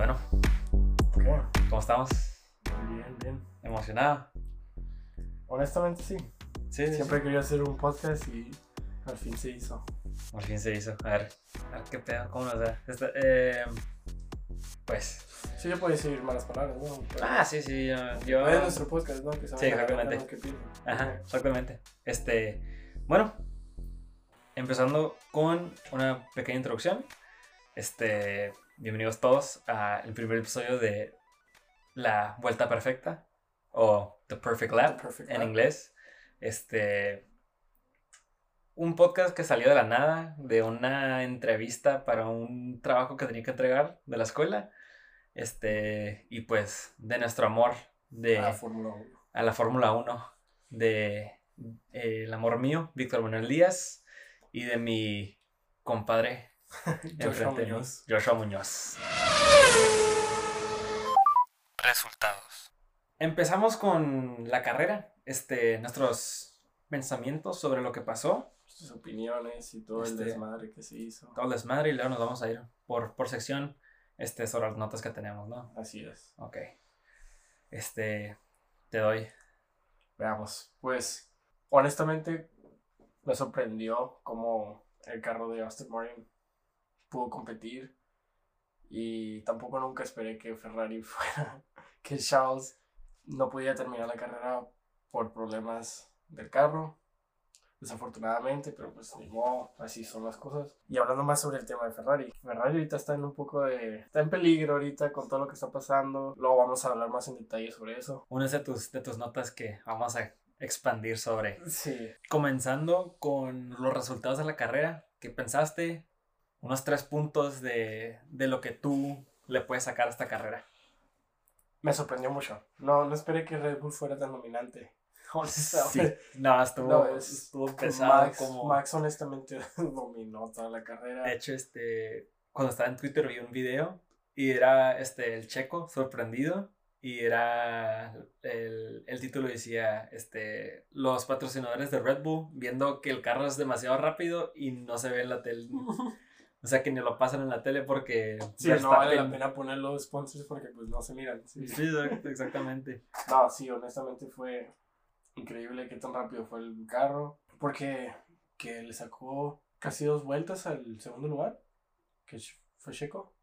Bueno. ¿cómo estamos? Bien, bien. ¿Emocionado? Honestamente sí. Sí, sí, Siempre he querido hacer un podcast y al fin se hizo. sí. Por fin se hizo. A ver, a ver qué pedo, cómo nos da. Esta- eh, pues. Sí, yo puedo decir malas palabras, ¿no? Pero- Ah, sí, sí. Yo. yo- Es nuestro podcast, ¿no? Que Sí, exactamente. que. Ajá, exactamente. Este. Bueno, empezando con una pequeña introducción. Este. Bienvenidos todos al primer episodio de La Vuelta Perfecta. O The Perfect Lap. The Perfect en inglés. Este. Un podcast que salió de la nada, de una entrevista para un trabajo que tenía que entregar de la escuela. Este. Y pues, de nuestro amor de, Fórmula 1. a la Fórmula 1. De eh, el amor mío, Víctor Manuel Díaz. Y de mi compadre. Joshua Muñoz. Joshua Muñoz. Resultados. Empezamos con la carrera. Este, nuestros pensamientos sobre lo que pasó. Sus opiniones y todo Este- el desmadre que se hizo. Todo el desmadre y luego nos vamos a ir por, por sección este, sobre las notas que tenemos, ¿no? Así es. Ok. Este, te doy. Veamos. Pues, honestamente, me sorprendió cómo el carro de Aston Martin pudo competir. Y tampoco nunca esperé que Ferrari fuera. que Charles no podía terminar la carrera por problemas del carro. Desafortunadamente, pero pues ni modo, así son las cosas. Y hablando más sobre el tema de Ferrari, Ferrari ahorita está en un poco de. está en peligro ahorita con todo lo que está pasando. Luego vamos a hablar más en detalle sobre eso. Una de tus, de tus notas que vamos a expandir sobre. Sí, Comenzando con los resultados de la carrera. ¿Qué pensaste? Unos tres puntos de, de lo que tú le puedes sacar a esta carrera. Me sorprendió mucho. No, no esperé que Red Bull fuera tan dominante. Honestamente. No, estuvo, No, es- estuvo pesado Max, como... Max honestamente dominó toda la carrera. De hecho, este, cuando estaba en Twitter vi un video y era este, el checo sorprendido y era el, el título decía este, los patrocinadores de Red Bull viendo que el carro es demasiado rápido y no se ve en la tele. O sea que ni lo pasan en la tele porque Sí, no vale la pena poner los sponsors porque pues no se miran. Sí. Sí, exact- exactamente. No, sí, honestamente fue increíble qué tan rápido fue el carro. Porque que le sacó casi dos vueltas al segundo lugar. Que fue Checo.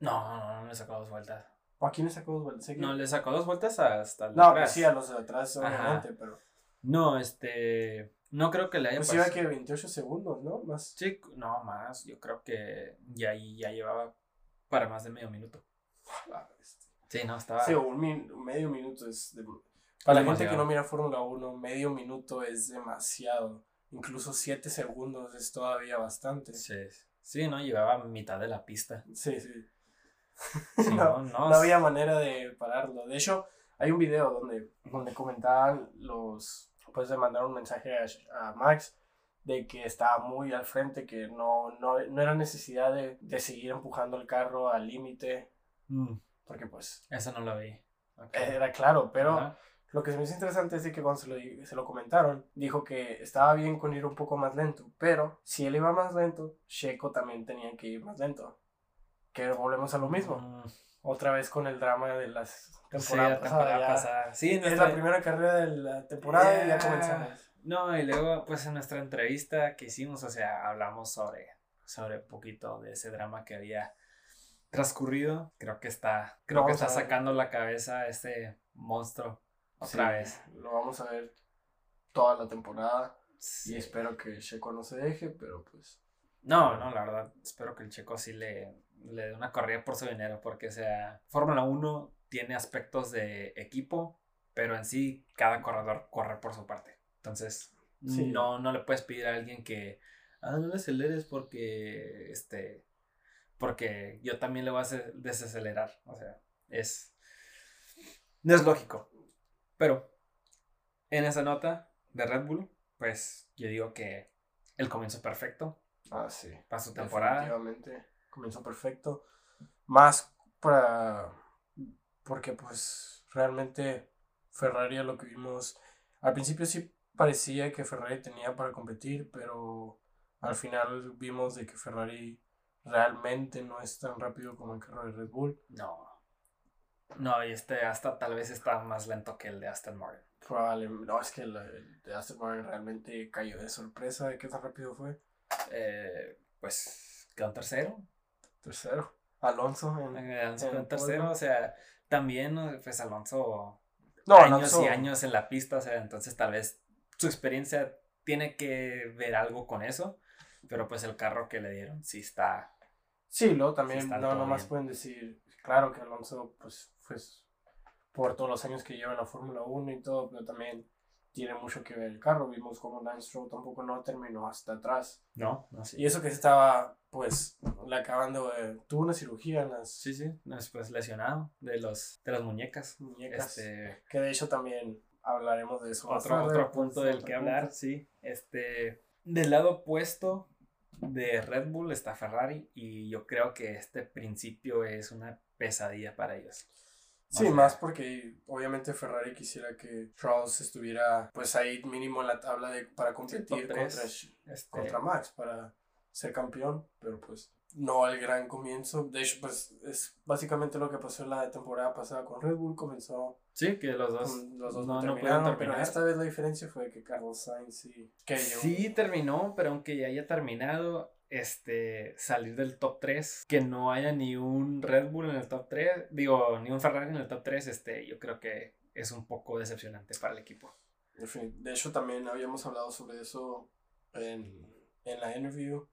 No, no, no le sacó dos vueltas. ¿O a quién le sacó dos vueltas? No, le sacó dos vueltas hasta el No, atrás. pues sí, a los de atrás, obviamente, pero. No, este, no creo que le haya Pues iba pasado. que 28 segundos, ¿no? Más. Sí, no más, yo creo que ya ahí ya llevaba para más de medio minuto. Sí, no, estaba... Sí, un min- medio minuto es. de- Para la gente que no mira Fórmula 1, medio minuto es demasiado. Incluso 7 segundos es todavía bastante. Sí, Sí, sí, no, llevaba mitad de la pista. sí. Sí, No, no, no, No había manera de pararlo. De hecho, hay un video donde, donde comentaban los. Pues de mandar un mensaje a, a Max de que estaba muy al frente, que no, no, no era necesidad de, de seguir empujando el carro al límite, Mm, porque pues eso no lo vi. Era claro, pero. Lo que se me hizo interesante es de que cuando se lo, se lo comentaron, dijo que estaba bien con ir un poco más lento, pero si él iba más lento, Checo también tenía que ir más lento. Que volvemos a lo mismo, Mm, otra vez con el drama de las sí, temporadas la temporada pasada. Sí, Es nuestra- la primera carrera de la temporada y ya comenzamos. No, y luego, pues en nuestra entrevista que hicimos, o sea, hablamos sobre, sobre un poquito de ese drama que había transcurrido. Creo que está, creo que está a sacando la cabeza ese monstruo otra Sí, vez. Lo vamos a ver toda la temporada Sí. y espero que Checo no se deje, pero pues No, no, la verdad, espero que el Checo sí le, le dé una corrida por su dinero, porque, o sea, Fórmula 1 tiene aspectos de equipo, pero en sí cada corredor corre por su parte. Entonces, Sí. no, no le puedes pedir a alguien que, ah, no le aceleres porque, este, porque yo también le voy a desacelerar. O sea, es, no es lógico. Pero, en esa nota de Red Bull, pues yo digo que el comienzo perfecto ah, sí. para su temporada. Definitivamente. Comenzó perfecto. Más para. Porque, pues, realmente Ferrari a lo que vimos. Al principio sí parecía que Ferrari tenía para competir, pero al final vimos de que Ferrari realmente no es tan rápido como el carro de Red Bull. No. No, y este hasta tal vez está más lento que el de Aston Martin. Probablemente, no, es que el, el de Aston Martin realmente cayó de sorpresa de qué tan rápido fue. Eh, pues quedó tercero. Tercero. Alonso en, Alonso en en tercero, o sea, también, pues Alonso No, años Alonso- y años en la pista, o sea, entonces tal vez su experiencia tiene que ver algo con eso, pero pues el carro que le dieron sí está, Sí, luego también, está no, nomás pueden decir, claro que Alonso, pues, pues, por todos los años que lleva en la Fórmula 1 y todo, pero también tiene mucho que ver el carro. Vimos como Lance Stroll tampoco no terminó hasta atrás. ¿no? No, sí. Y eso que estaba, pues, le acabando de, tuvo una cirugía en las Sí, sí, después lesionado de, los, de las muñecas. muñecas, Este, que de hecho también hablaremos de eso. otro, tarde, otro pues, punto del otro que punto. hablar, sí. Este, del lado opuesto de Red Bull está Ferrari y yo creo que este principio es una pesadilla para ellos. O Sí, sea, más porque obviamente Ferrari quisiera que Charles estuviera pues ahí mínimo en la tabla de, para competir contra. Este, contra Max para ser campeón, pero pues no al gran comienzo. De hecho, pues es básicamente lo que pasó en la temporada pasada con Red Bull. Comenzó sí, que los dos, con los dos no, no, no terminaron, pudieron pero esta vez la diferencia fue que Carlos Sainz sí, que Sí terminó, pero aunque ya haya terminado, este, salir del top 3, que no haya ni un Red Bull en el top 3, digo, ni un Ferrari en el top 3, este, yo creo que es un poco decepcionante para el equipo. en fin, de hecho también habíamos hablado sobre eso en, en la interview.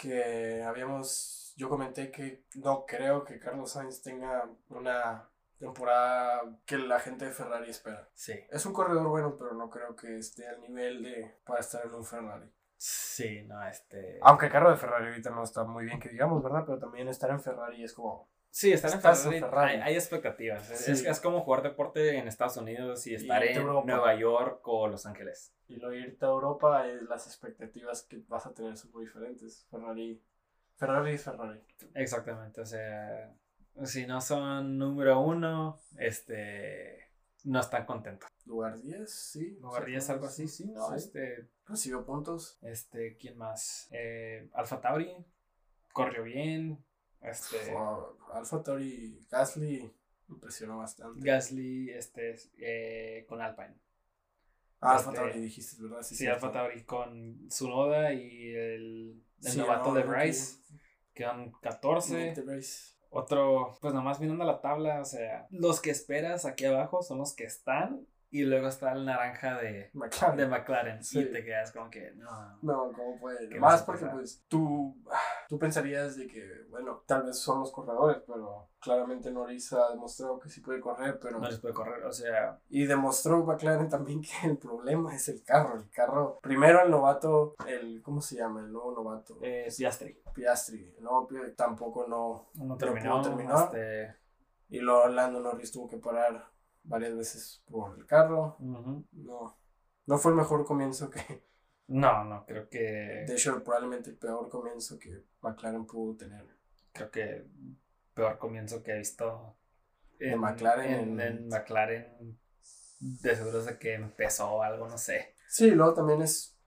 Que habíamos, yo comenté que no creo que Carlos Sainz tenga una temporada que la gente de Ferrari espera. Sí, Es un corredor bueno, pero no creo que esté al nivel de para estar en un Ferrari. sí, no, este... Aunque el carro de Ferrari ahorita no está muy bien que digamos, ¿verdad? Pero también estar en Ferrari es como... Sí, estar en Ferrari, Ferrari. Hay, hay expectativas. Es- Sí. Es, es como jugar deporte en Estados Unidos y estar en Europa. Nueva York o Los Ángeles. Y lo irte a Europa, eh, las expectativas que vas a tener son muy diferentes. Ferrari... Ferrari es Ferrari. Exactamente, o sea, si no son número uno, este, no están contentos. Lugar 10, sí. Lugar 10, algo así, sí, ¿no? Sí. Este, Recibió puntos. este, ¿quién más? Eh, Alfa Tauri, corrió bien, este, Alfa Tauri Gasly impresionó bastante. Gasly, este, eh, con Alpine. Ah, Alfa este, Tauri dijiste, ¿verdad? Sí, cierto. Alfa Tauri con Tsunoda y el, el Sí, novato no, de Bryce, quedan 14. Nick de Bryce. Otro, pues nomás mirando la tabla, o sea, los que esperas aquí abajo son los que están y luego está el naranja de, McLaren. de McLaren Sí. y te quedas como que no. No, ¿cómo puede? ¿Qué Más porque pues tú, tú pensarías de que, bueno, tal vez son los corredores, pero claramente Norris ha demostrado que sí puede correr, pero... No les puede correr, o sea, Y demostró McLaren también que el problema es el carro. El carro, primero el novato, el, ¿cómo se llama? El nuevo novato. eh, Piastri Piastri. El nuevo Pi- tampoco no, no No terminó, este, Y luego Orlando Norris tuvo que parar varias veces por el carro. No, no fue el mejor comienzo que, no, no, creo que, de hecho, probablemente el peor comienzo que McLaren pudo tener. creo que peor comienzo que he visto De McLaren en, en- en McLaren, de seguro de que empezó algo, no sé. Sí, luego también es,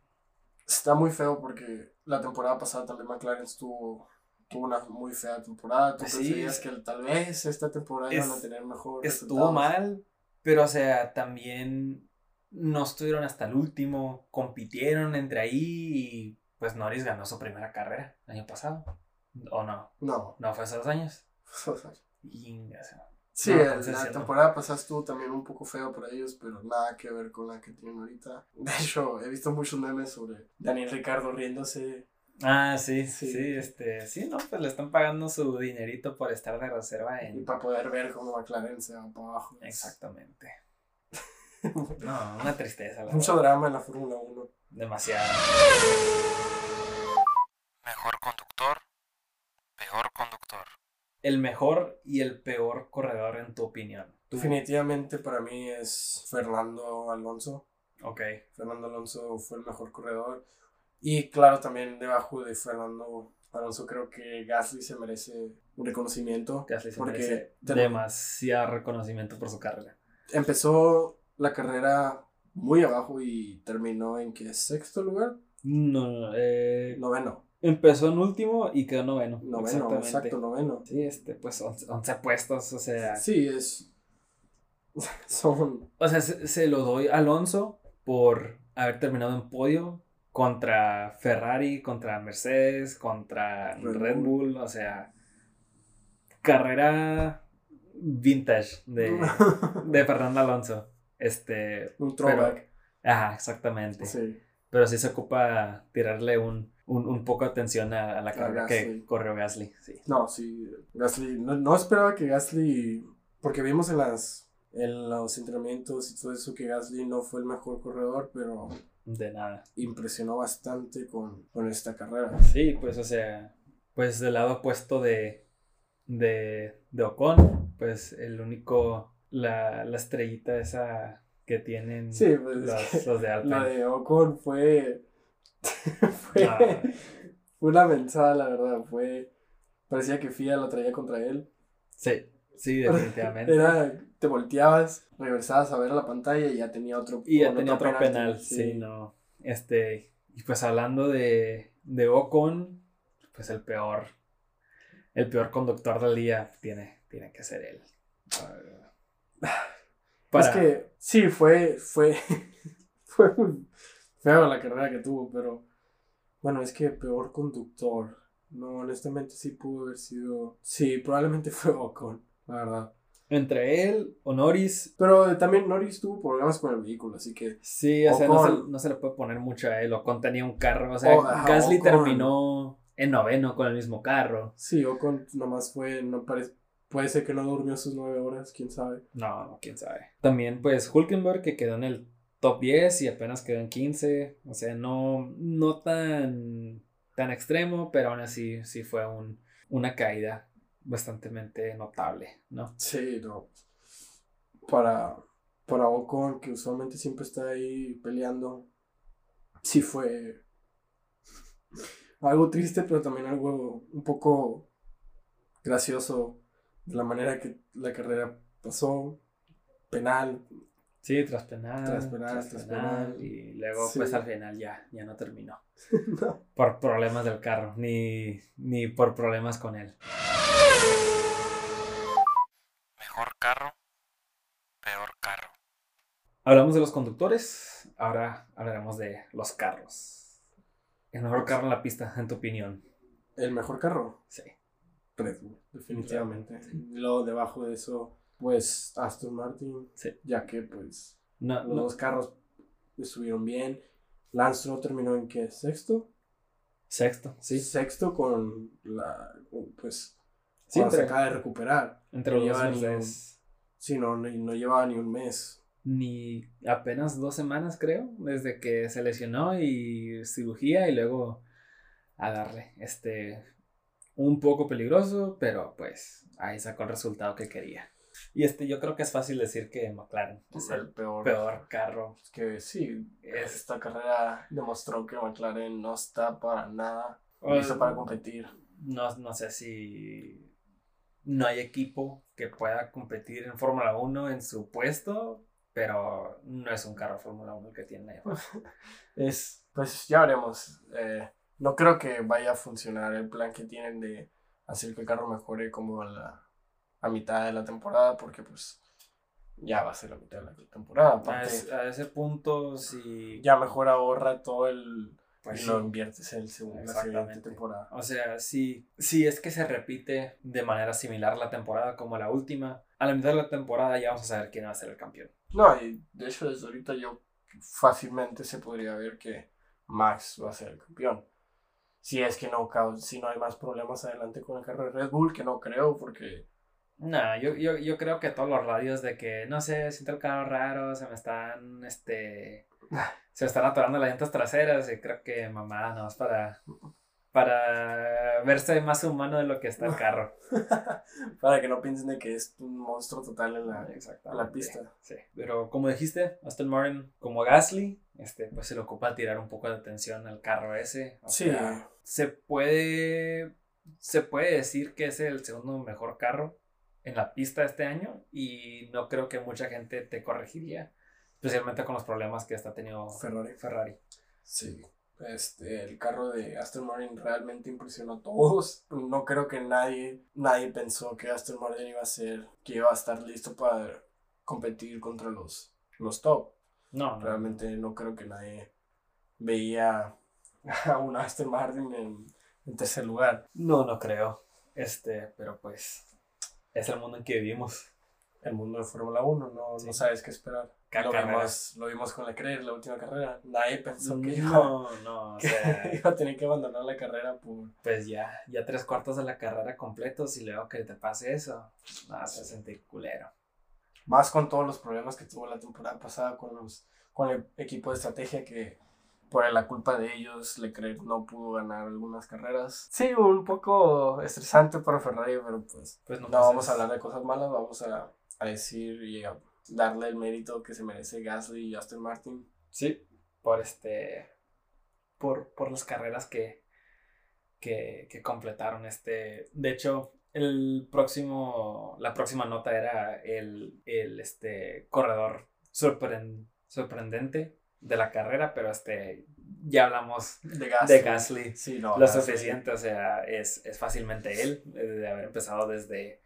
está muy feo porque la temporada pasada también McLaren estuvo, tuvo una muy fea temporada. Tú Sí, que tal vez esta temporada es- iban a tener mejor Estuvo resultados. mal, pero o sea, también no estuvieron hasta el último, compitieron entre ahí y pues Norris ganó su primera carrera el año pasado. ¿O no? No. No, fue hace dos años. Sí, No, el- entonces la sí, no. temporada pasada estuvo también un poco feo para ellos, pero nada que ver con la que tienen ahorita. De hecho, he visto muchos memes sobre Daniel Ricardo riéndose. Ah, sí, sí, Sí. este, sí, no, pues le están pagando su dinerito por estar de reserva Y en... para poder ver cómo McLaren se va para abajo. Exactamente. No, una tristeza, la Mucho verdad. drama en la Fórmula 1. Demasiado. Mejor conductor, peor conductor. El mejor y el peor corredor en tu opinión. Tú- Definitivamente para mí es Fernando Alonso. Ok. Fernando Alonso fue el mejor corredor. Y claro, también debajo de Fernando Alonso creo que Gasly se merece un reconocimiento. Gasly se Porque merece demasiado reconocimiento por su carrera. empezó la carrera muy abajo y terminó en que sexto lugar, No, no, eh, noveno. Empezó en último y quedó noveno. Noveno, exacto, noveno. Sí, este, pues 11, 11 puestos, o sea. Sí, es. Son. O sea, se, se lo doy a Alonso por haber terminado en podio contra Ferrari, contra Mercedes, contra Red Red, Bull. o sea, carrera vintage de, de Fernando Alonso. Este, Un throwback. ajá, exactamente. Sí. Pero sí se ocupa tirarle un, un, un poco de atención a, a la carrera que corrió Gasly. Sí. No, sí. Gasly. No, no esperaba que Gasly. Porque vimos en las. En los entrenamientos y todo eso que Gasly no fue el mejor corredor, pero De nada. impresionó bastante con, con esta carrera. Sí, pues, o sea, pues del lado opuesto de, de, de Ocon, pues el único, la, la estrellita esa que tienen Sí, pues, los, los de Alpine. La de Ocon fue. fue, Ah. fue una mensada, la verdad. Fue. Parecía que FIA la traía contra él. Sí, sí, definitivamente. Era, te volteabas, regresabas a ver la pantalla y ya tenía otro. y ya tenía otro penal, sí. no. Este, y pues hablando de, de Ocon, pues el peor, el peor conductor del día tiene, tiene que ser él. Es que sí, fue, fue, fue muy feo la carrera que tuvo, pero bueno, es que peor conductor. No, honestamente sí pudo haber sido. Sí, probablemente fue Ocon, la verdad. Entre él o Norris, Pero también Norris tuvo problemas con el vehículo, así que Sí, o sea, no se, Ocon. no se le puede poner mucho a él. Ocon tenía un carro. O sea, Gasly Ocon. terminó en noveno con el mismo carro. sí, Ocon nomás fue, no parece, puede ser que no durmió sus nueve horas, quién sabe. No, no, quién sabe. También, pues, Hulkenberg que quedó en el top 10 y apenas quedó en 15. O sea, no, no tan, tan extremo, pero aún así sí fue un, una caída bastante notable, ¿no? Sí, no. Para, para Ocon, que usualmente siempre está ahí peleando, sí fue algo triste, pero también algo un poco gracioso de la manera que la carrera pasó. Penal, Sí, tras penal. Tras penal, tras penal. Y luego, Sí. pues al final ya, ya no terminó. no. Por problemas del carro, ni, ni por problemas con él. Mejor carro, peor carro. Hablamos de los conductores, ahora hablaremos de los carros. El mejor carro en la pista, en tu opinión. El mejor carro, Sí. Red Bull, definitivamente. Sí. Luego debajo de eso, pues Aston Martin, Sí. ya que pues No, Los no- dos carros estuvieron bien. Lance Stroll terminó en qué? ¿Sexto? Sexto, sí. Sexto con la. Pues. Sí, cuando se acaba de recuperar. entre los no dos lleva ni Mercedes. Sí, no, no, no llevaba ni un mes. Ni apenas dos semanas, creo, desde que se lesionó y cirugía y luego a darle. Este, un poco peligroso, pero pues ahí sacó el resultado que quería. Y este, yo creo que es fácil decir que McLaren es el peor. peor carro. Es que sí, Es- esta carrera demostró que McLaren no está para nada listo para competir. no, no sé si no hay equipo que pueda competir en Fórmula 1 en su puesto, pero no es un carro Fórmula 1 el que tiene. Es, pues ya veremos. Eh, no creo que vaya a funcionar el plan que tienen de hacer que el carro mejore como la a mitad de la temporada, porque pues ya va a ser la mitad de la temporada. A ese, a ese punto, si. ya mejor ahorra todo el pues y lo inviertes en el segundo, la siguiente temporada. O sea, si, si es que se repite de manera similar la temporada como la última, a la mitad de la temporada ya vamos a saber quién va a ser el campeón. No, y de hecho desde ahorita yo fácilmente se podría ver que Max va a ser el campeón. Si es que no, si no hay más problemas adelante con el carro de Red Bull, que no creo, porque No, yo, yo, yo creo que todos los radios de que, no sé, siento el carro raro, se me están, este, se me están atorando las llantas traseras y creo que mamada nada más para, para verse más humano de lo que está el carro. para que no piensen de que es un monstruo total en la, en la pista. Sí, pero como dijiste, Aston Martin como Gasly, este, pues se le ocupa tirar un poco de atención al carro ese. O Sí. sea, se puede, se puede decir que es el segundo mejor carro en la pista este año y no creo que mucha gente te corregiría, especialmente con los problemas que está teniendo Ferrari. Ferrari. Sí. Este, el carro de Aston Martin realmente impresionó a todos. No creo que nadie, nadie pensó que Aston Martin iba a ser, que iba a estar listo para competir contra los, los top. No, no. Realmente no creo que nadie veía a un Aston Martin en, en tercer lugar. No, no creo. Este, pero pues es el mundo en que vivimos. El mundo de Fórmula 1, no, Sí. no sabes qué esperar. Cada Lo carrera. vimos, lo vimos con Leclerc, la última carrera. Nadie pensó que iba, No, no, o que sea, iba a tener que abandonar la carrera por... pues ya, ya tres cuartos de la carrera completos y luego que te pase eso, no, se siente culero. Más con todos los problemas que tuvo la temporada pasada con, los, con el equipo de estrategia que por la culpa de ellos Leclerc no pudo ganar algunas carreras. Sí, un poco estresante para Ferrari, pero pues Pues no nomás vamos a hablar de cosas malas, vamos a, a decir y a darle el mérito que se merece Gasly y Aston Martin. Sí, por este. Por, por las carreras que, que, que completaron. Este. De hecho, el próximo. La próxima nota era el, el este corredor sorpren- sorprendente de la carrera. Pero este. Ya hablamos De Gasly. de Gasly. Sí, no, Lo Gasly. suficiente, o sea, es, es fácilmente él, eh, de haber empezado desde,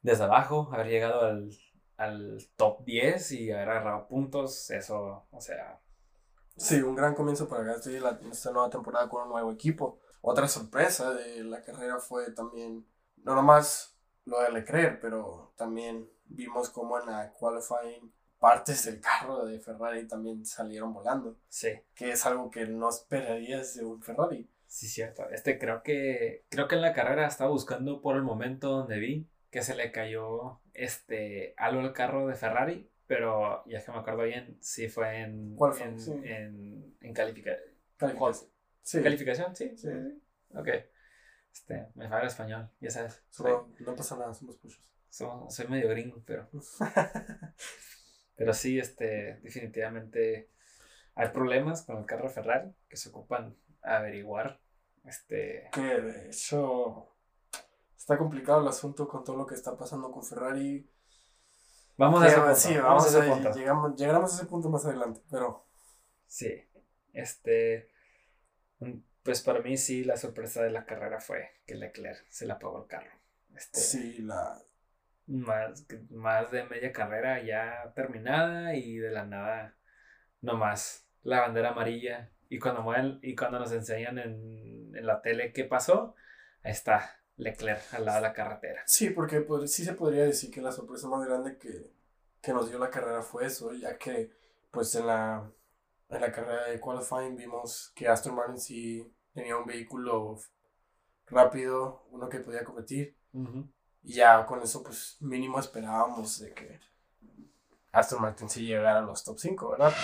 desde abajo, haber llegado al, al top 10 y haber agarrado puntos, eso, o sea, Sí, un gran comienzo para Gasly la, esta nueva temporada con un nuevo equipo. Otra sorpresa de la carrera fue también, no nomás lo de Leclerc, pero también vimos como en la qualifying partes del carro de Ferrari también salieron volando, sí, que es algo que no esperarías de un Ferrari. sí, cierto. Este creo que, creo que en la carrera estaba buscando por el momento donde vi que se le cayó este, algo al carro de Ferrari, pero ya que me acuerdo bien, sí fue en, ¿Cuál fue? en, Sí. en, en califica- Calificación. Sí, calificación, sí, Sí. Ok. Este, me falla el español, ya sabes. solo- no pasa nada, somos muchos. Soy, soy medio gringo, pero. Pero sí, este, definitivamente hay problemas con el carro Ferrari que se ocupan averiguar. Este. que de hecho está complicado el asunto con todo lo que está pasando con Ferrari. Vamos a ese punto. sí, vamos vamos a ese a, punto. llegamos, llegaremos a ese punto más adelante, pero Sí. Este. mm, Pues para mí sí, la sorpresa de la carrera fue que Leclerc se la pagó el carro. Este, sí, la, más, más de media carrera ya terminada y de la nada nomás la bandera amarilla y cuando mueven, y cuando nos enseñan en, en la tele qué pasó, ahí está Leclerc al lado de la carretera. sí, porque pod- sí se podría decir que la sorpresa más grande que, que nos dio la carrera fue eso, ya que pues en la, en la carrera de qualifying vimos que Aston Martin sí tenía un vehículo rápido, uno que podía competir. Y ya con eso, pues mínimo esperábamos de que Aston Martin sí llegara a los top 5, ¿verdad?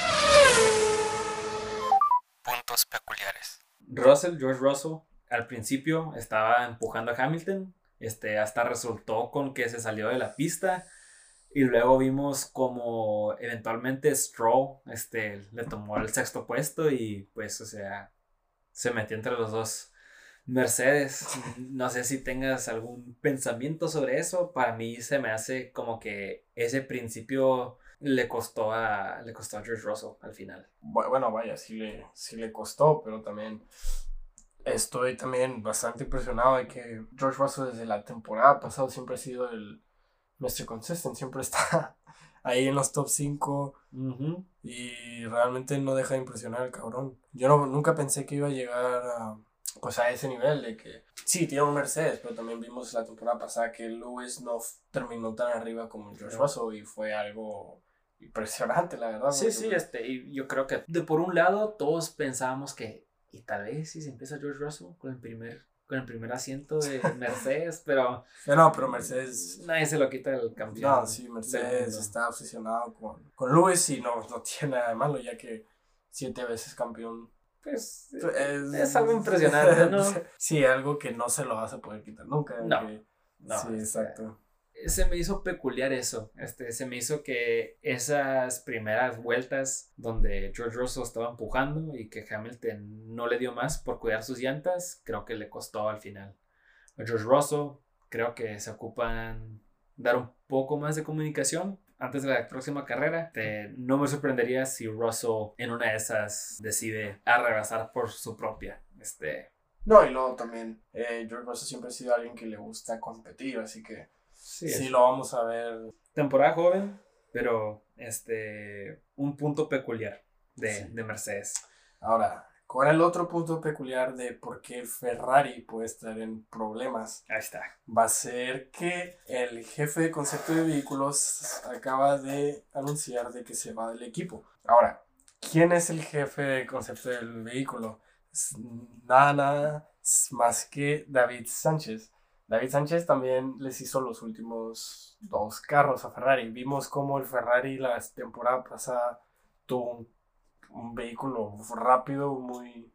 Puntos peculiares. Russell, George Russell, al principio estaba empujando a Hamilton, este, hasta resultó con que se salió de la pista y luego vimos como eventualmente Stroll este, le tomó el sexto puesto y pues, o sea, se metió entre los dos Mercedes. No sé si tengas algún pensamiento sobre eso. Para mí se me hace como que ese principio le costó a, le costó a George Russell al final. Bu- Bueno, vaya, sí le, sí le costó, pero también estoy también bastante impresionado de que George Russell desde la temporada pasada siempre ha sido el Mr. Consistent, siempre está ahí en los top 5 Ujú. y realmente no deja de impresionar al cabrón. Yo no, nunca pensé que iba a llegar a, pues a ese nivel de que sí, tiene un Mercedes, pero también vimos la temporada pasada que Lewis no terminó tan arriba como George. Russell y fue algo impresionante, la verdad. Sí, sí, este, y yo creo que de por un lado todos pensábamos que, y tal vez si se empieza George Russell con el primer, con el primer asiento de Mercedes, pero pero no, pero Mercedes nadie se lo quita el campeón. No, sí, Mercedes está obsesionado con, con Lewis y no, no tiene nada de malo, ya que siete veces campeón. Pues Es, es algo impresionante, ¿no? sí, algo que no se lo vas a poder quitar nunca. No, que- no, sí, este, exacto. se me hizo peculiar eso. Este, se me hizo que esas primeras vueltas donde George Russell estaba empujando y que Hamilton no le dio más por cuidar sus llantas, creo que le costó al final. A George Russell creo que se ocupan dar un poco más de comunicación. Antes de la próxima carrera, te- no me sorprendería si Russell en una de esas decide arrebasar por su propia. Este, No, y luego también, eh, George Russell siempre ha sido alguien que le gusta competir, así que sí, lo vamos a ver. temporada joven, pero este, un punto peculiar de, Sí. de Mercedes. Ahora, con el otro punto peculiar de por qué Ferrari puede estar en problemas, Ahí está. va a ser que el jefe de concepto de vehículos acaba de anunciar de que se va del equipo. Ahora, ¿quién es el jefe de concepto del vehículo? Nada, nada más que David Sánchez. David Sánchez también les hizo los últimos dos carros a Ferrari. Vimos cómo el Ferrari la temporada pasada tuvo un, un vehículo rápido, muy...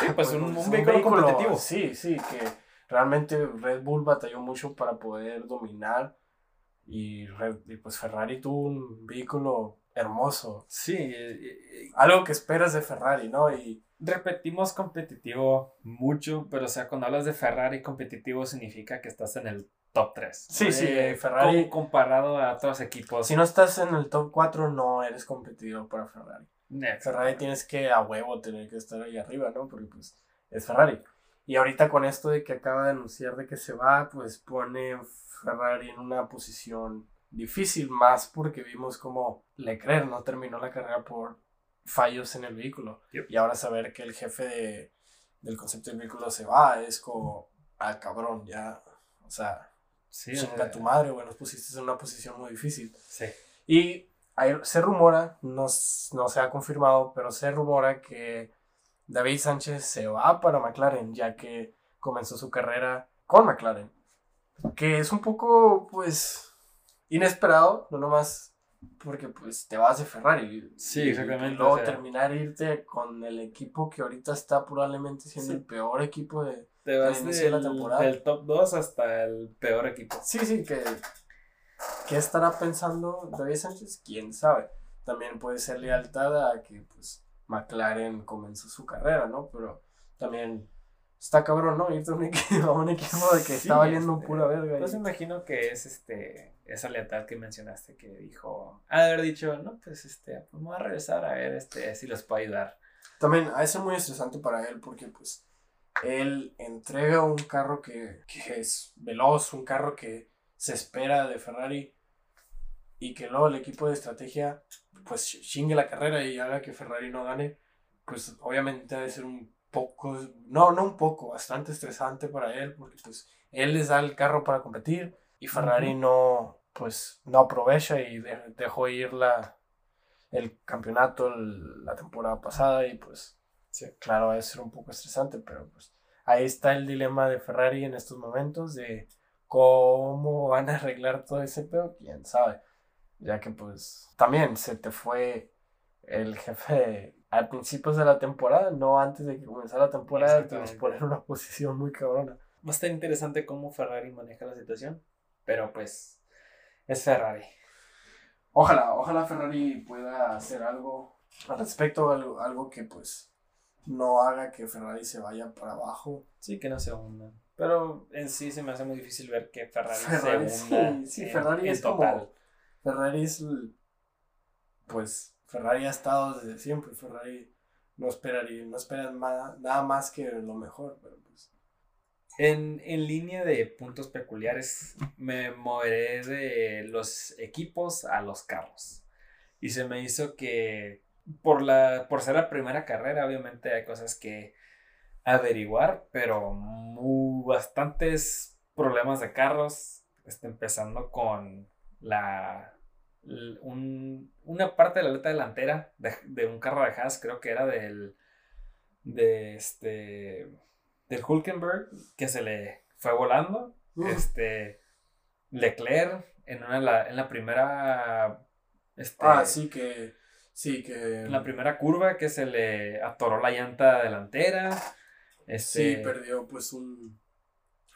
Sí, pues, un- un vehículo competitivo. Sí, sí, que realmente Red Bull batalló mucho para poder dominar y, y pues Ferrari tuvo un vehículo hermoso. Sí, Algo que esperas de Ferrari, ¿no? Y repetimos competitivo mucho, pero o sea, cuando hablas de Ferrari competitivo significa que estás en el top 3. Sí, sí, Ferrari- comparado a otros equipos. si no estás en el top 4, no eres competidor para Ferrari. Net. Ferrari tienes que a huevo tener que estar ahí arriba, ¿no? Porque pues es Ferrari. Y ahorita con esto de que acaba de anunciar de que se va, pues pone Ferrari en una posición difícil, más porque vimos como Leclerc no terminó la carrera por fallos en el vehículo. Yep. Y ahora saber que el jefe de- del concepto del vehículo se va es como, ah, cabrón, ya, o sea, Sí, chinga eh, tu madre, güey, nos pusiste en una posición muy difícil. sí. Y hay- se rumora, no, no se ha confirmado, pero se rumora que David Sánchez se va para McLaren, ya que comenzó su carrera con McLaren. Que es un poco, pues, inesperado, no nomás porque pues te vas de Ferrari. Sí, Y- exactamente, Y luego o sea. terminar irte con el equipo que ahorita está probablemente siendo Sí. el peor equipo de... Te vas inicio de la temporada. del top 2 hasta el peor equipo. Sí, sí, que... ¿Qué estará pensando David Sánchez? ¿Quién sabe? También puede ser lealtad a que pues McLaren comenzó su carrera, ¿no? Pero también está cabrón, ¿no? Irte a un equipo, a un equipo de que Sí, está valiendo este, pura verga. Pues imagino que es este esa lealtad que mencionaste que dijo, haber dicho, no, pues este, pues me voy a regresar a ver este si los puedo ayudar. También ha de ser muy estresante para él porque pues él entrega un carro que, que es veloz, un carro que se espera de Ferrari y que luego el equipo de estrategia pues chingue la carrera y haga que Ferrari no gane, pues obviamente ha de ser un poco, no, no un poco, bastante estresante para él porque pues él les da el carro para competir y Ferrari no, pues no aprovecha y de- dejó ir la, el campeonato el- la temporada pasada y pues Sí. claro, va a ser un poco estresante, pero pues ahí está el dilema de Ferrari en estos momentos de cómo van a arreglar todo ese pedo, quién sabe. Ya que pues también se te fue el jefe al principios de la temporada, no antes de que comenzara la temporada, te nos Exactamente. pone en una posición muy cabrona. Va a estar interesante cómo Ferrari maneja la situación, pero pues es Ferrari. Ojalá, ojalá Ferrari pueda hacer algo al respecto, algo, algo que pues no haga que Ferrari se vaya para abajo. Sí, que no se hundan. Pero en sí se me hace muy difícil ver que Ferrari, Ferrari, se sí, hunda sí, en- Ferrari en es como-. Ferrari es pues Ferrari ha estado desde siempre, Ferrari no esperaría, no esperan ma- nada más que lo mejor, pero pues En, en línea de puntos peculiares, me moveré de los equipos a los carros. Y se me hizo que por, la, por ser la primera carrera, obviamente hay cosas que averiguar, pero mu- bastantes problemas de carros, este, empezando con la, un- una parte de la aleta delantera de, de un carro de Haas, creo que era del, de este, del Hulkenberg, que se le fue volando, este, Leclerc en, una, la, en la primera, este, ah, sí que sí que en la primera curva que se le atoró la llanta delantera. Este, sí perdió pues un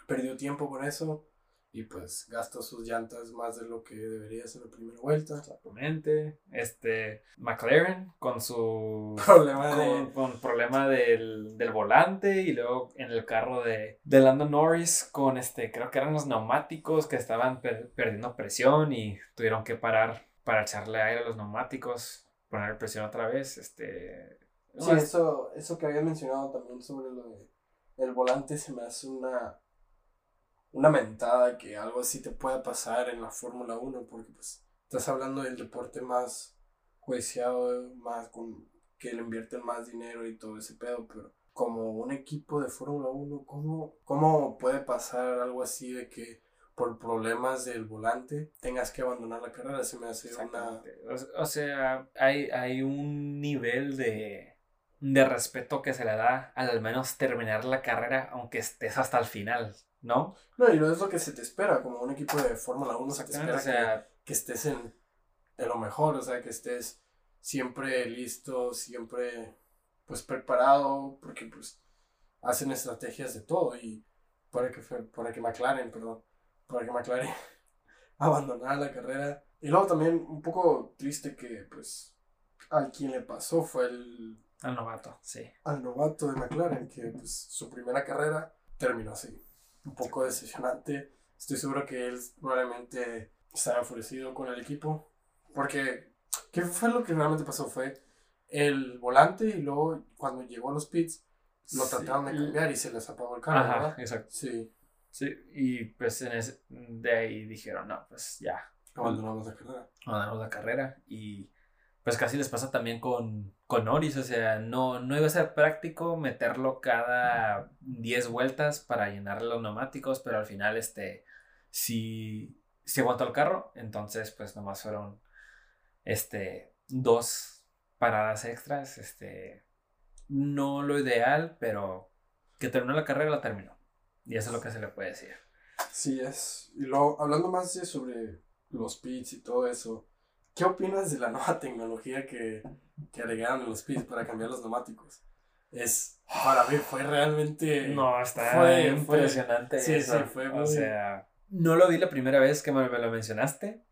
perdió tiempo con eso y pues gasta sus llantas más de lo que deberías en la primera vuelta. Exactamente. Este, McLaren con su Problema con, de... con problema del, del volante y luego en el carro de, de Lando Norris con este, creo que eran los neumáticos que estaban per- perdiendo presión y tuvieron que parar para echarle aire a los neumáticos, poner presión otra vez. Este, Sí, eso, eso que había mencionado también sobre lo de el volante se me hace una, una mentada que algo así te pueda pasar en la Fórmula 1, porque pues estás hablando del deporte más juiciado, más con que le invierten más dinero y todo ese pedo, pero como un equipo de Fórmula 1, ¿cómo, ¿cómo puede pasar algo así de que por problemas del volante tengas que abandonar la carrera? Se me hace una... O, sea, hay, hay un nivel de, de respeto que se le da al menos terminar la carrera, aunque estés hasta el final, ¿no? No, y no es lo que se te espera, como un equipo de Fórmula 1 se te espera o sea, que estés en, en lo mejor, o sea, que estés siempre listo, siempre pues preparado, porque pues hacen estrategias de todo y para que, para que McLaren, perdón, para que McLaren abandonara la carrera. Y luego también un poco triste que pues a quien le pasó fue el, al novato, sí. al novato de McLaren, que pues su primera carrera terminó así. Un poco decepcionante. Estoy seguro que él probablemente estaba enfurecido con el equipo. Porque, ¿qué fue lo que realmente pasó? Fue el volante y luego cuando llegó a los pits lo Sí. trataron de cambiar y se les apagó el carro, Ajá, ¿verdad? exacto. Sí, Sí, y pues en ese- de ahí dijeron, no, pues ya, abandonamos la carrera. abandonamos la carrera. Y pues casi les pasa también con, con Norris, o sea, no, no iba a ser práctico meterlo cada 10 vueltas para llenarle los neumáticos, pero al final, este, si, si aguantó el carro, entonces pues nomás fueron, este, dos paradas extras, este, no lo ideal, pero que terminó la carrera, la terminó. Y eso es lo que se le puede decir. Sí, es. Y luego, hablando más sobre los pits y todo eso, ¿qué opinas de la nueva tecnología que, que agregaron en los pits para cambiar los neumáticos? Es, para mí, fue realmente... No, está fue- impresionante sí, eso. sí, fue O muy- sea, no lo vi la primera vez que me, me lo mencionaste,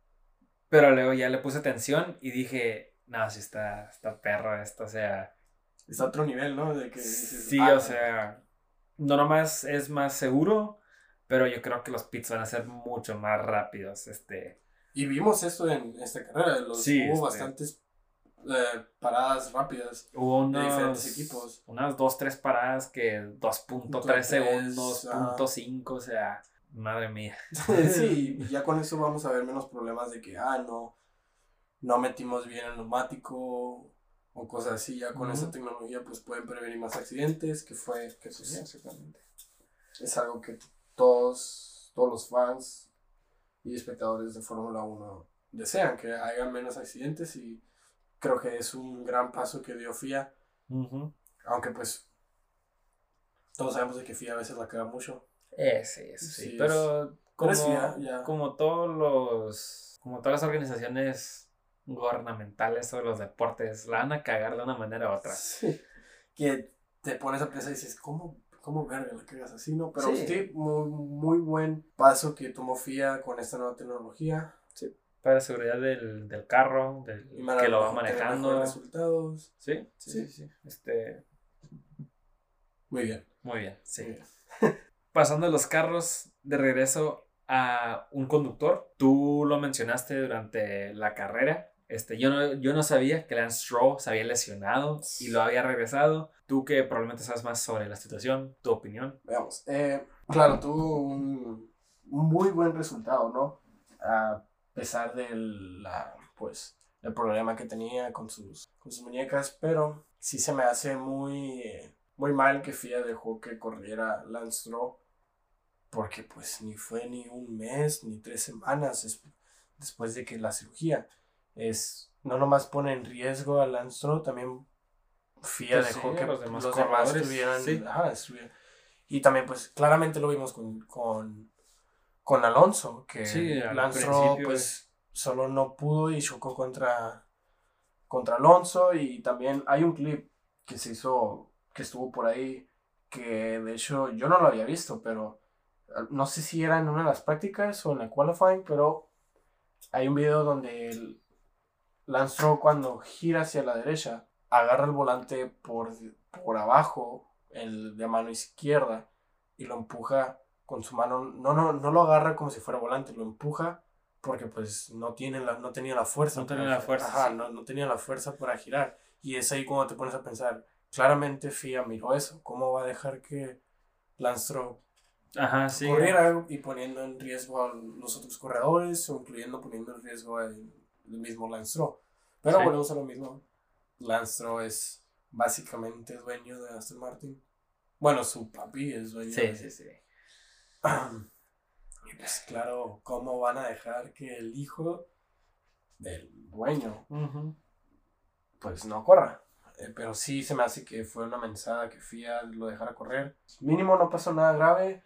pero luego ya le puse atención y dije, no, sí está, está perro esto, o sea, Está a otro nivel, ¿no? De que dices, sí, ah, o sea, no nomás es más seguro, pero yo creo que los pits van a ser mucho más rápidos, este, Y vimos eso en esta carrera. Los, Sí, hubo este- bastantes eh, paradas rápidas. hubo De unos, diferentes equipos. unas dos, tres paradas que 2.3 Punto tres, segundos, punto cinco, o sea, madre mía. sí, ya con eso vamos a ver menos problemas de que, ah, no, no metimos bien el neumático o cosas así. Ya con Ujú. esa tecnología pues pueden prevenir más accidentes, que fue, que pues, exactamente. es algo que todos, todos los fans y espectadores de Fórmula 1 desean, que haya menos accidentes y creo que es un gran paso que dio FIA, aunque pues todos sabemos de que FIA a veces la caga mucho. Eh, sí, sí, Sí, pero como, FIA, ya. como todos los, como todas las organizaciones gubernamentales o los deportes, la van a cagar de una manera u otra. Sí. Que te pones a pensar y dices, ¿cómo, cómo verga la cagas así, no? Pero Sí. sí, muy, muy buen paso que tomó FIA con esta nueva tecnología. Para seguridad del, del carro, del que lo va manejando. resultados. Sí, sí, Sí. sí, sí. Este, Muy bien. muy bien, sí. muy bien. Pasando los carros de regreso a un conductor, tú lo mencionaste durante la carrera. Este, yo, no, yo no sabía que Lance Stroll se había lesionado y lo había regresado. Tú que probablemente sabes más sobre la situación, tu opinión. Veamos. Eh, claro, tuvo un, un muy buen resultado, ¿no? A pesar del la, pues, el problema que tenía con sus, con sus muñecas, pero sí se me hace muy, muy mal que FIA dejó que corriera Lance Stroll, porque pues ni fue ni un mes ni tres semanas des- después de que la cirugía es no nomás pone en riesgo a Lance Stroll, también FIA Pues dejó sí, que los demás los demás sí. ajá, y también pues claramente lo vimos con, con, con Alonso, que Sí, Lance Stroll pues solo no pudo y chocó contra, contra Alonso y también hay un clip que se hizo, que estuvo por ahí, que de hecho yo no lo había visto, pero no sé si era en una de las prácticas o en la qualifying, pero hay un video donde el Lance Stroll cuando gira hacia la derecha, agarra el volante por, por abajo, el de mano izquierda, y lo empuja con su mano, no, no, no lo agarra como si fuera volante, lo empuja porque pues no, tiene la, no tenía la fuerza. No tenía la fuerza, Ajá, sí. no, no tenía la fuerza para girar. Y es ahí cuando te pones a pensar, claramente FIA miró eso, ¿cómo va a dejar que Lance Stroll Ajá, sí. corriera y poniendo en riesgo a los otros corredores o incluyendo poniendo en riesgo al el mismo Lance Stroll. Pero Sí. volvemos a lo mismo. Lance Stroll es básicamente dueño de Aston Martin. Bueno, su papi es dueño Sí, de, sí, sí. y pues claro, ¿cómo van a dejar que el hijo del dueño pues no corra? Eh, pero sí se me hace que fue una mensada que FIA lo dejara correr. Mínimo no pasó nada grave.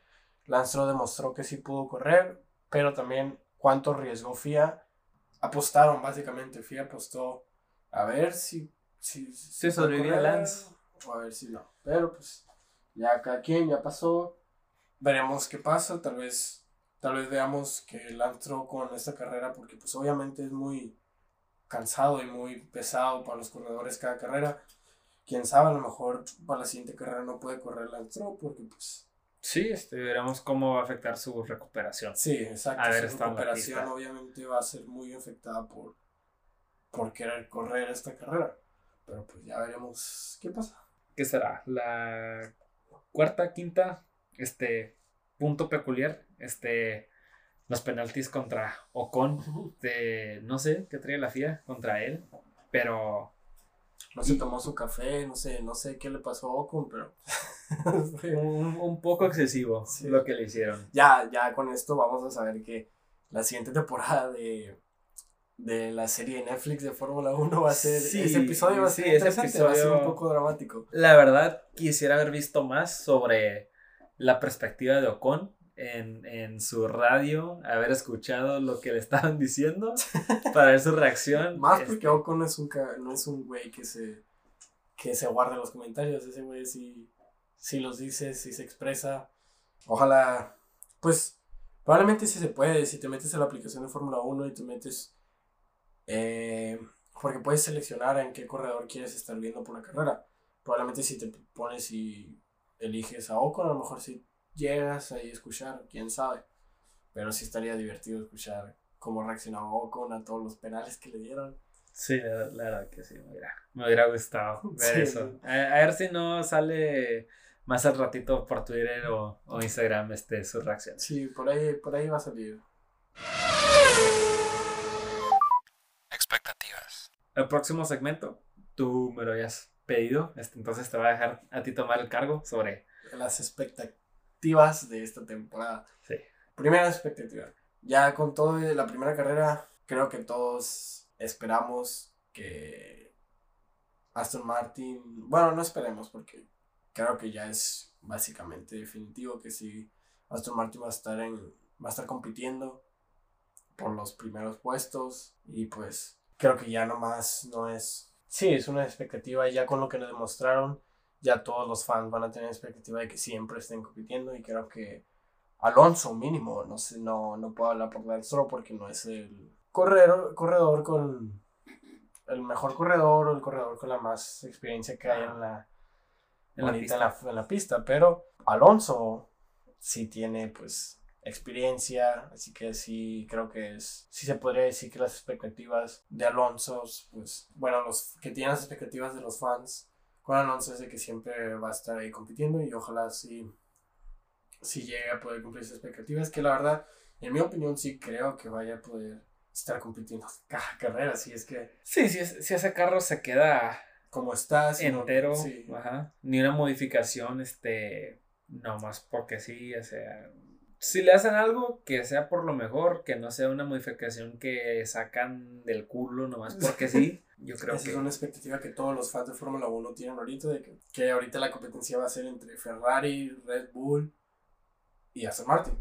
Stroll demostró que sí pudo correr, pero también cuánto riesgó FIA. Apostaron básicamente, FIA apostó a ver si... si, si puede sobrevivía Lance. O a ver si no. Pero pues ya cada quien ya pasó. Veremos qué pasa. Tal vez, tal vez veamos que Lance Stroll con esta carrera, porque pues obviamente es muy cansado y muy pesado para los corredores cada carrera. Quién sabe, a lo mejor para la siguiente carrera no puede correr Lance porque pues Sí, este, veremos cómo va a afectar su recuperación. sí, exacto. A ver, su recuperación obviamente va a ser muy afectada por, por querer correr esta carrera. Pero pues ya veremos qué pasa. ¿Qué será? La cuarta, quinta, este, punto peculiar, este, los penaltis contra Ocon, de, no sé, qué trae la FIA contra él, pero No se tomó su café, no sé, no sé qué le pasó a Ocon, pero un, un poco excesivo Sí. lo que le hicieron. ya, ya con esto vamos a saber que la siguiente temporada de, de la serie de Netflix de Fórmula 1 va a ser. Sí, ese episodio va a sí, ser va a ser un episodio- poco dramático. La verdad, quisiera haber visto más sobre la perspectiva de Ocon en, en su radio, haber escuchado lo que le estaban diciendo para ver su reacción. Más Este, porque Ocon no es un, no es un güey que se, que se guarda los comentarios. Ese güey sí, sí los dice, sí se expresa. Ojalá, pues, probablemente sí se puede. Si te metes a la aplicación de Fórmula 1 y te metes. eh, porque puedes seleccionar en qué corredor quieres estar viendo por la carrera. Probablemente si te pones y eliges a Ocon, a lo mejor si llegas ahí a escuchar, quién sabe. Pero sí estaría divertido escuchar cómo reaccionaba Ocon a todos los penales que le dieron. Sí, la, la verdad que sí, me hubiera, me hubiera gustado ver Sí. eso. A, a ver si no sale más al ratito por Twitter o, o Instagram este, sus reacciones. Sí, por ahí, por ahí va a salir. Expectativas. El próximo segmento, tú me lo habías pedido, este, entonces te voy a dejar a ti tomar el cargo sobre... Las expectativas de esta temporada. Sí. Primera expectativa. Ya con todo de la primera carrera, creo que todos esperamos que Aston Martin. Bueno, no esperemos porque creo que ya es básicamente definitivo que si Aston Martin va a estar en va a estar compitiendo por los primeros puestos y pues creo que ya nomás no es sí es una expectativa ya con lo que nos demostraron ya todos los fans van a tener expectativa de que siempre estén compitiendo y creo que Alonso mínimo no sé no no puedo hablar por Lance Stroll porque no es el corredor corredor con el mejor corredor o el corredor con la más experiencia que hay en la En la pista. en la, en la pista, pero Alonso sí tiene pues experiencia, así que sí creo que es, sí se podría decir que las expectativas de Alonso, pues bueno, los que tienen las expectativas de los fans con Alonso es de que siempre va a estar ahí compitiendo y ojalá sí, sí llegue a poder cumplir esas expectativas, que la verdad, en mi opinión sí creo que vaya a poder estar compitiendo cada carrera, si es que Sí, si, es- si ese carro se queda como está, si no- entero, sí. ajá, ni una modificación, este, nomás porque sí, o sea, si le hacen algo, que sea por lo mejor, que no sea una modificación que sacan del culo nomás porque sí, yo creo Esa que... es una expectativa que todos los fans de Fórmula 1 tienen ahorita, de que, que ahorita la competencia va a ser entre Ferrari, Red Bull y Aston Martin.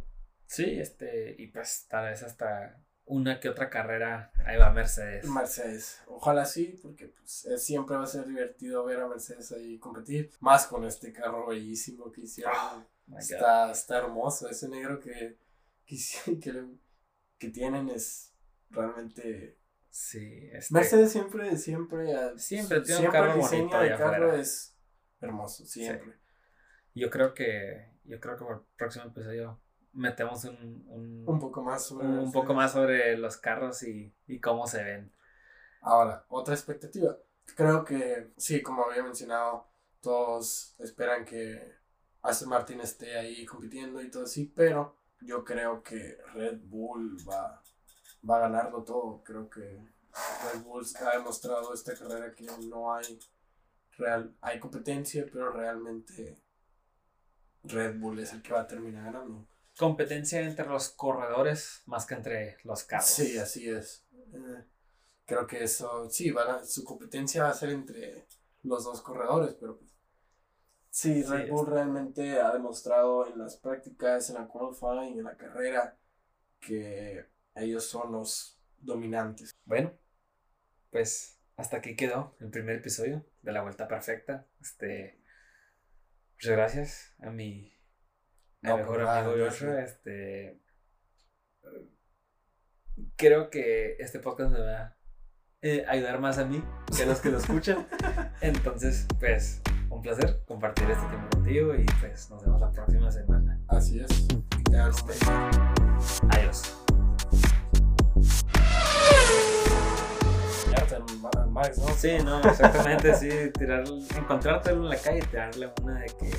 Sí, este, y pues tal vez hasta una que otra carrera ahí va Mercedes. Mercedes. Ojalá sí, porque pues, eh, siempre va a ser divertido ver a Mercedes ahí competir, más con este carro bellísimo que hicieron. God. Está, está hermoso. Ese negro que, que, que, tienen es realmente. Sí, este, Mercedes siempre, siempre. ah, Siempre tiene un carro el diseño de carro afuera. es hermoso, siempre. Yo creo que, yo creo que por el próximo episodio metemos un, un, Un poco más sobre. un- un poco más sobre los carros y, y cómo se ven. Ahora, otra expectativa. Creo que, sí, como había mencionado, todos esperan que Aston Martin esté ahí compitiendo y todo así, pero yo creo que Red Bull va, va a ganarlo todo. Creo que Red Bull ha demostrado esta carrera que no hay real, hay competencia, pero realmente Red Bull es el que va a terminar ganando. Competencia entre los corredores más que entre los carros. Sí, así es. Eh, creo que eso, sí, van a- su competencia va a ser entre los dos corredores, pero pues, sí, Red Bull realmente ha demostrado en las prácticas, en la qualifying, en la carrera, que ellos son los dominantes. Bueno, pues hasta aquí quedó el primer episodio de la Vuelta Perfecta. Este, muchas gracias a mi, No, por mejor amigo gracias. Joshua. Este, creo que este podcast me va a eh, ayudar más a mí que a los que lo escuchan. Entonces, pues, un placer compartir este tiempo contigo y pues nos vemos la próxima semana. Así es. Día. Adiós. Ya te ma- Max, ¿no? Sí, no, exactamente, sí, tirar, encontrártelo en la calle y tirarle una de que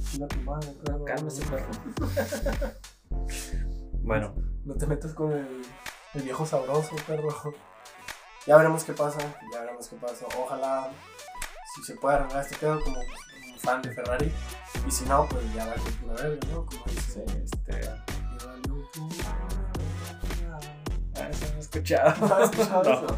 Chinga tu madre, perro. cálmese perro. Bueno, No te metas con el, el viejo sabroso, perro. Ya veremos qué pasa, ya veremos qué pasa. Ojalá si se puede arreglar este pedo como un fan de Ferrari. Y si no, pues ya va a una verga, ¿no? Como dice. este, "Y valió pura verga". ah, eso no he escuchado. ¿No has escuchado No. eso?